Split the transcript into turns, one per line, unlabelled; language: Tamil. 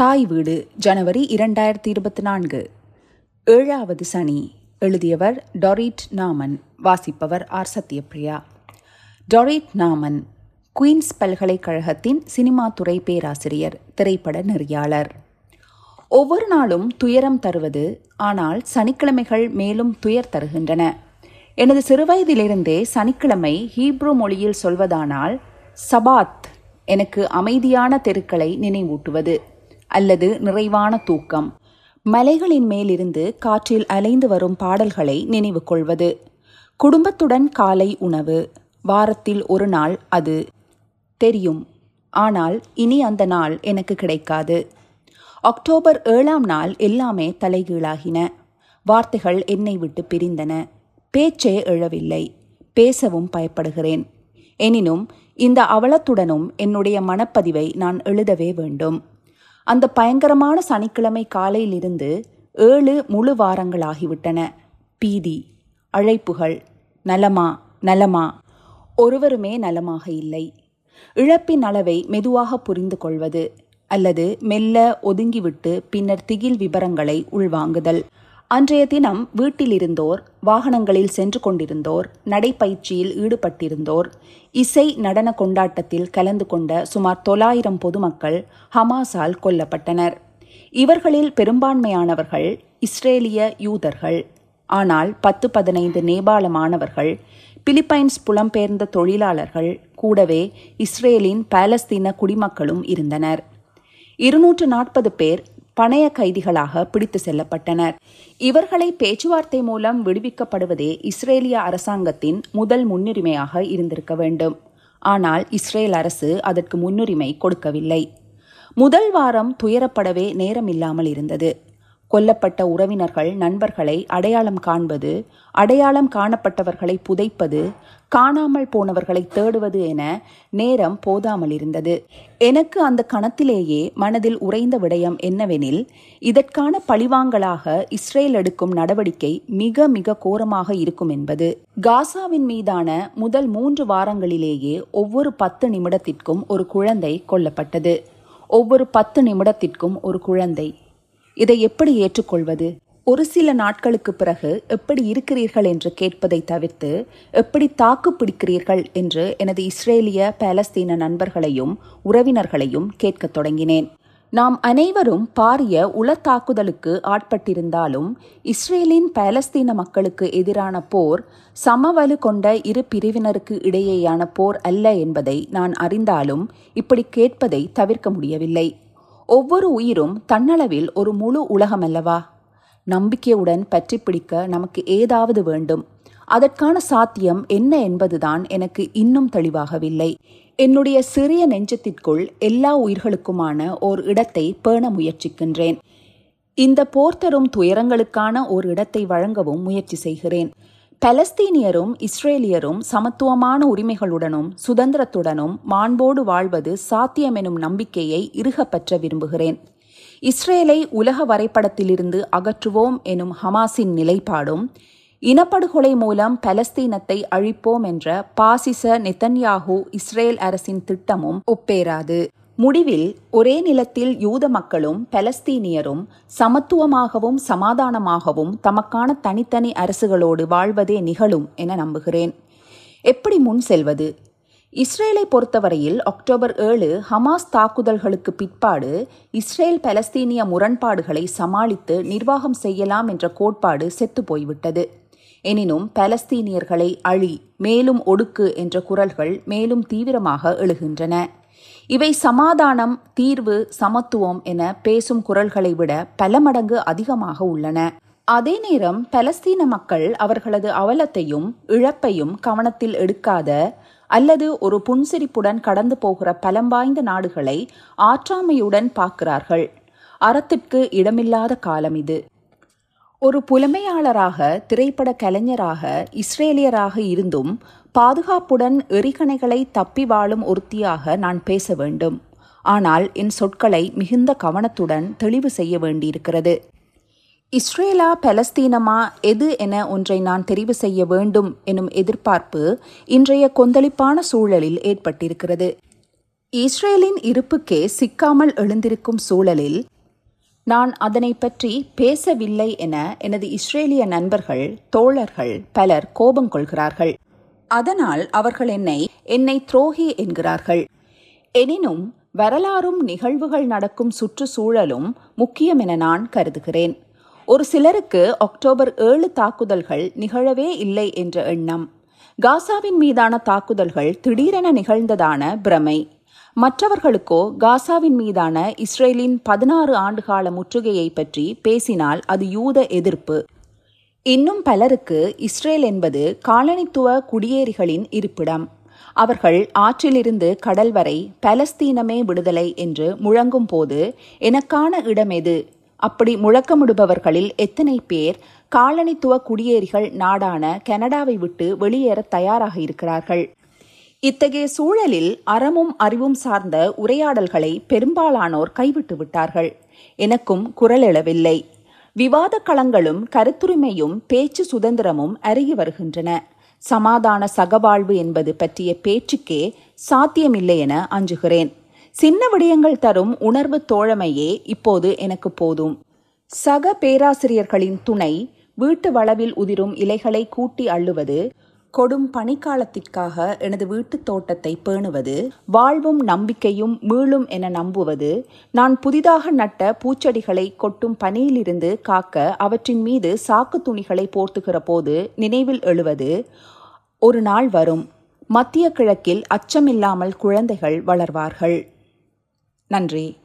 தாய் வீடு ஜனவரி இரண்டாயிரத்தி இருபத்தி நான்கு. ஏழாவது சனி எழுதியவர் டொரிட் நாமன் வாசிப்பவர் R Sathyapriya Dorit Naaman Queen's பல்கலைக்கழகத்தின் சினிமா துறை பேராசிரியர் திரைப்பட நெறியாளர். ஒவ்வொரு நாளும் துயரம் தருவது ஆனால் சனிக்கிழமைகள் மேலும் துயர் தருகின்றன. எனது சிறுவயதிலிருந்தே சனிக்கிழமை ஹீப்ரு மொழியில் சொல்வதானால் சபாத் எனக்கு அமைதியான தெருக்களை நினைவூட்டுவது. அல்லது நிறைவான தூக்கம். மலைகளின் மேலிருந்து காற்றில் அலைந்து வரும் பாடல்களை நினைவு கொள்வது. குடும்பத்துடன் காலை உணவு. வாரத்தில் ஒரு நாள் அது. தெரியும். ஆனால் இனி அந்த நாள் எனக்கு கிடைக்காது. அக்டோபர் ஏழாம் நாள் எல்லாமே தலைகீழாகின. வார்த்தைகள் என்னை விட்டு பிரிந்தன. பேச்சே எழவில்லை. பேசவும் பயப்படுகிறேன். எனினும் இந்த அவலத்துடனும் என்னுடைய மனப்பதிவை நான் எழுதவே வேண்டும். அந்த பயங்கரமான சனிக்கிழமை காலையிலிருந்து ஏழு முழு வாரங்களாகிவிட்டன. பீதி அழைப்புகள் நலமா நலமா? ஒருவருமே நலமாக இல்லை. இழப்பின் அளவை மெதுவாக புரிந்து கொள்வது அல்லது மெல்ல ஒதுங்கிவிட்டு பின்னர் திகில் விபரங்களை உள்வாங்குதல். அன்றைய தினம் வீட்டிலிருந்தோர் வாகனங்களில் சென்று கொண்டிருந்தோர் நடைப்பயிற்சியில் ஈடுபட்டிருந்தோர் இசை நடன கொண்டாட்டத்தில் கலந்து கொண்ட சுமார் தொள்ளாயிரம் பொதுமக்கள் ஹமாஸால் கொல்லப்பட்டனர். இவர்களில் பெரும்பான்மையானவர்கள் இஸ்ரேலிய யூதர்கள். ஆனால் பத்து பதினைந்து நேபாள மாணவர்கள் பிலிப்பைன்ஸ் புலம்பெயர்ந்த தொழிலாளர்கள் கூடவே இஸ்ரேலின் பாலஸ்தீன குடிமக்களும் இருந்தனர். இருநூற்று நாற்பது பேர் பணைய கைதிகளாக பிடித்து செல்லப்பட்டனர். இவர்களை பேச்சுவார்த்தை மூலம் விடுவிக்கப்படுவதே இஸ்ரேலிய அரசாங்கத்தின் முதல் முன்னுரிமையாக இருந்திருக்க வேண்டும். ஆனால் இஸ்ரேல் அரசு அதற்கு முன்னுரிமை கொடுக்கவில்லை. முதல் வாரம் துயரப்படவே நேரமில்லாமல் இருந்தது. கொல்லப்பட்ட உறவினர்கள் நண்பர்களை அடையாளம் காண்பது அடையாளம் காணப்பட்டவர்களை புதைப்பது காணாமல் போனவர்களை தேடுவது என நேரம் போதாமல் இருந்தது. எனக்கு அந்த கணத்திலேயே மனதில் உறைந்த விடயம் என்னவெனில் இதற்கான பழிவாங்கலாக இஸ்ரேல் எடுக்கும் நடவடிக்கை மிக மிக கோரமாக இருக்கும் என்பது. காசாவின் மீதான முதல் மூன்று வாரங்களிலேயே ஒவ்வொரு பத்து நிமிடத்திற்கும் ஒரு குழந்தை கொல்லப்பட்டது. ஒவ்வொரு பத்து நிமிடத்திற்கும் ஒரு குழந்தை. இதை எப்படி ஏற்றுக்கொள்வது? ஒரு சில நாட்களுக்கு பிறகு எப்படி இருக்கிறீர்கள் என்று கேட்பதை தவிர்த்து எப்படி தாக்கு பிடிக்கிறீர்கள் என்று எனது இஸ்ரேலிய பாலஸ்தீன நண்பர்களையும் உறவினர்களையும் கேட்கத் தொடங்கினேன். நாம் அனைவரும் பாரிய உளத்தாக்குதலுக்கு ஆட்பட்டிருந்தாலும் இஸ்ரேலின் பாலஸ்தீன மக்களுக்கு எதிரான போர் சமவலு கொண்ட இரு பிரிவினருக்கு இடையேயான போர் அல்ல என்பதை நான் அறிந்தாலும் இப்படி கேட்பதை தவிர்க்க முடியவில்லை. ஒவ்வொரு உயிரும் தன்னளவில் ஒரு முழு உலகம் அல்லவா நம்பிக்கையுடன் பற்றி பிடிக்க நமக்கு ஏதாவது வேண்டும். அதற்கான சாத்தியம் என்ன என்பதுதான் எனக்கு இன்னும் தெளிவாகவில்லை. என்னுடைய சிறிய நெஞ்சத்திற்குள் எல்லா உயிர்களுக்குமான ஓர் இடத்தை பேண முயற்சிக்கின்றேன். இந்த போர்த்தரும் துயரங்களுக்கான ஒரு இடத்தை வழங்கவும் முயற்சி செய்கிறேன். பலஸ்தீனியரும் இஸ்ரேலியரும் சமத்துவமான உரிமைகளுடனும் சுதந்திரத்துடனும் மாண்போடு வாழ்வது சாத்தியமெனும் நம்பிக்கையை இறுகப்பற்ற விரும்புகிறேன். இஸ்ரேலை உலக வரைபடத்திலிருந்து அகற்றுவோம் எனும் ஹமாஸின் நிலைப்பாடும் இனப்படுகொலை மூலம் பலஸ்தீனத்தை அழிப்போம் என்ற பாசிச நெத்தன்யாகு இஸ்ரேல் அரசின் திட்டமும் ஒப்பேராது முடிவில் ஒரே நிலத்தில் யூத மக்களும் பலஸ்தீனியரும் சமத்துவமாகவும் சமாதானமாகவும் தமக்கான தனித்தனி அரசுகளோடு வாழ்வதே நிகழும் என நம்புகிறேன். எப்படி முன் செல்வது? இஸ்ரேலை பொறுத்தவரையில் அக்டோபர் ஏழு ஹமாஸ் தாக்குதல்களுக்கு பிற்பாடு இஸ்ரேல் பலஸ்தீனிய முரண்பாடுகளை சமாளித்து நிர்வாகம் செய்யலாம் என்ற கோட்பாடு செத்து போய்விட்டது. எனினும் பலஸ்தீனியர்களை அழி மேலும் ஒடுக்கு என்ற குரல்கள் மேலும் தீவிரமாக எழுகின்றன. இவை சமாதானம் தீர்வு சமத்துவம் என பேசும் குரல்களை விட பல மடங்கு அதிகமாக உள்ளன. அதே நேரம் பலஸ்தீன மக்கள் அவர்களது அவலத்தையும் இழப்பையும் கவனத்தில் எடுக்காத அல்லது ஒரு புன்சிரிப்புடன் கடந்து போகிற பலம் வாய்ந்த நாடுகளை ஆற்றாமையுடன் பார்க்கிறார்கள். அறத்திற்கு இடமில்லாத காலம் இது. ஒரு புலமையாளராக திரைப்பட கலைஞராக இஸ்ரேலியராக இருந்தும் பாதுகாப்புடன் எரிகணைகளை தப்பி வாழும் ஒருத்தியாக நான் பேச வேண்டும். ஆனால் என் சொற்களை மிகுந்த கவனத்துடன் தெளிவு செய்ய வேண்டியிருக்கிறது. இஸ்ரேலா பலஸ்தீனமா எது என ஒன்றை நான் தெரிவு செய்ய வேண்டும் எனும் எதிர்பார்ப்பு இன்றைய கொந்தளிப்பான சூழலில் ஏற்பட்டிருக்கிறது. இஸ்ரேலின் இருப்புக்கே சிக்காமல் எழுந்திருக்கும் சூழலில் நான் அதனை பற்றி பேசவில்லை என எனது இஸ்ரேலிய நண்பர்கள் தோழர்கள் பலர் கோபம் கொள்கிறார்கள். அதனால் அவர்கள் என்னை என்னை துரோகி என்கிறார்கள். எனினும் வரலாறும் நிகழ்வுகள் நடக்கும் சுற்றுச்சூழலும் முக்கியம் என நான் கருதுகிறேன். ஒரு சிலருக்கு அக்டோபர் ஏழு தாக்குதல்கள் நிகழவே இல்லை என்ற எண்ணம். காசாவின் மீதான தாக்குதல்கள் திடீரென நிகழ்ந்ததான பிரமை. மற்றவர்களுக்கோ காசாவின் மீதான இஸ்ரேலின் பதினாறு ஆண்டுகால முற்றுகையை பற்றி பேசினால் அது யூத எதிர்ப்பு. இன்னும் பலருக்கு இஸ்ரேல் என்பது காலனித்துவ குடியேறிகளின் இருப்பிடம். அவர்கள் ஆற்றிலிருந்து கடல் வரை பலஸ்தீனமே விடுதலை என்று முழங்கும் போது எனக்கான இடம் எது? அப்படி முழக்கமிடுபவர்களில் எத்தனை பேர் காலனித்துவ குடியேறிகள் நாடான கனடாவை விட்டு வெளியேற தயாராக இருக்கிறார்கள்? இத்தகைய சூழலில் அறமும் அறிவும் சார்ந்த உரையாடல்களை பெரும்பாலானோர் கைவிட்டு விட்டார்கள். எனக்கும் குரல் எழவில்லை. விவாத களங்களும் கருத்துரிமையும் பேச்சு சுதந்திரமும் அருகி வருகின்றன. சமாதான சகவாழ்வு என்பது பற்றிய பேச்சுக்கே சாத்தியமில்லை என அஞ்சுகிறேன். சின்ன விடயங்கள் தரும் உணர்வு தோழமையே இப்போது எனக்கு போதும். சக பேராசிரியர்களின் துணை வீட்டு வளவில் உதிரும் இலைகளை கூட்டி அள்ளுவது கொடும் பனிக்காலத்திற்காக எனது வீட்டுத் தோட்டத்தை பேணுவது வாழ்வும் நம்பிக்கையும் மீளும் என நம்புவது நான் புதிதாக நட்ட பூச்செடிகளை கொட்டும் பனியிலிருந்து காக்க அவற்றின் மீது சாக்கு துணிகளை போர்த்துகிற போது நினைவில் எழுவது ஒரு நாள் வரும். மத்திய கிழக்கில் அச்சமில்லாமல் குழந்தைகள் வளர்வார்கள். நன்றி.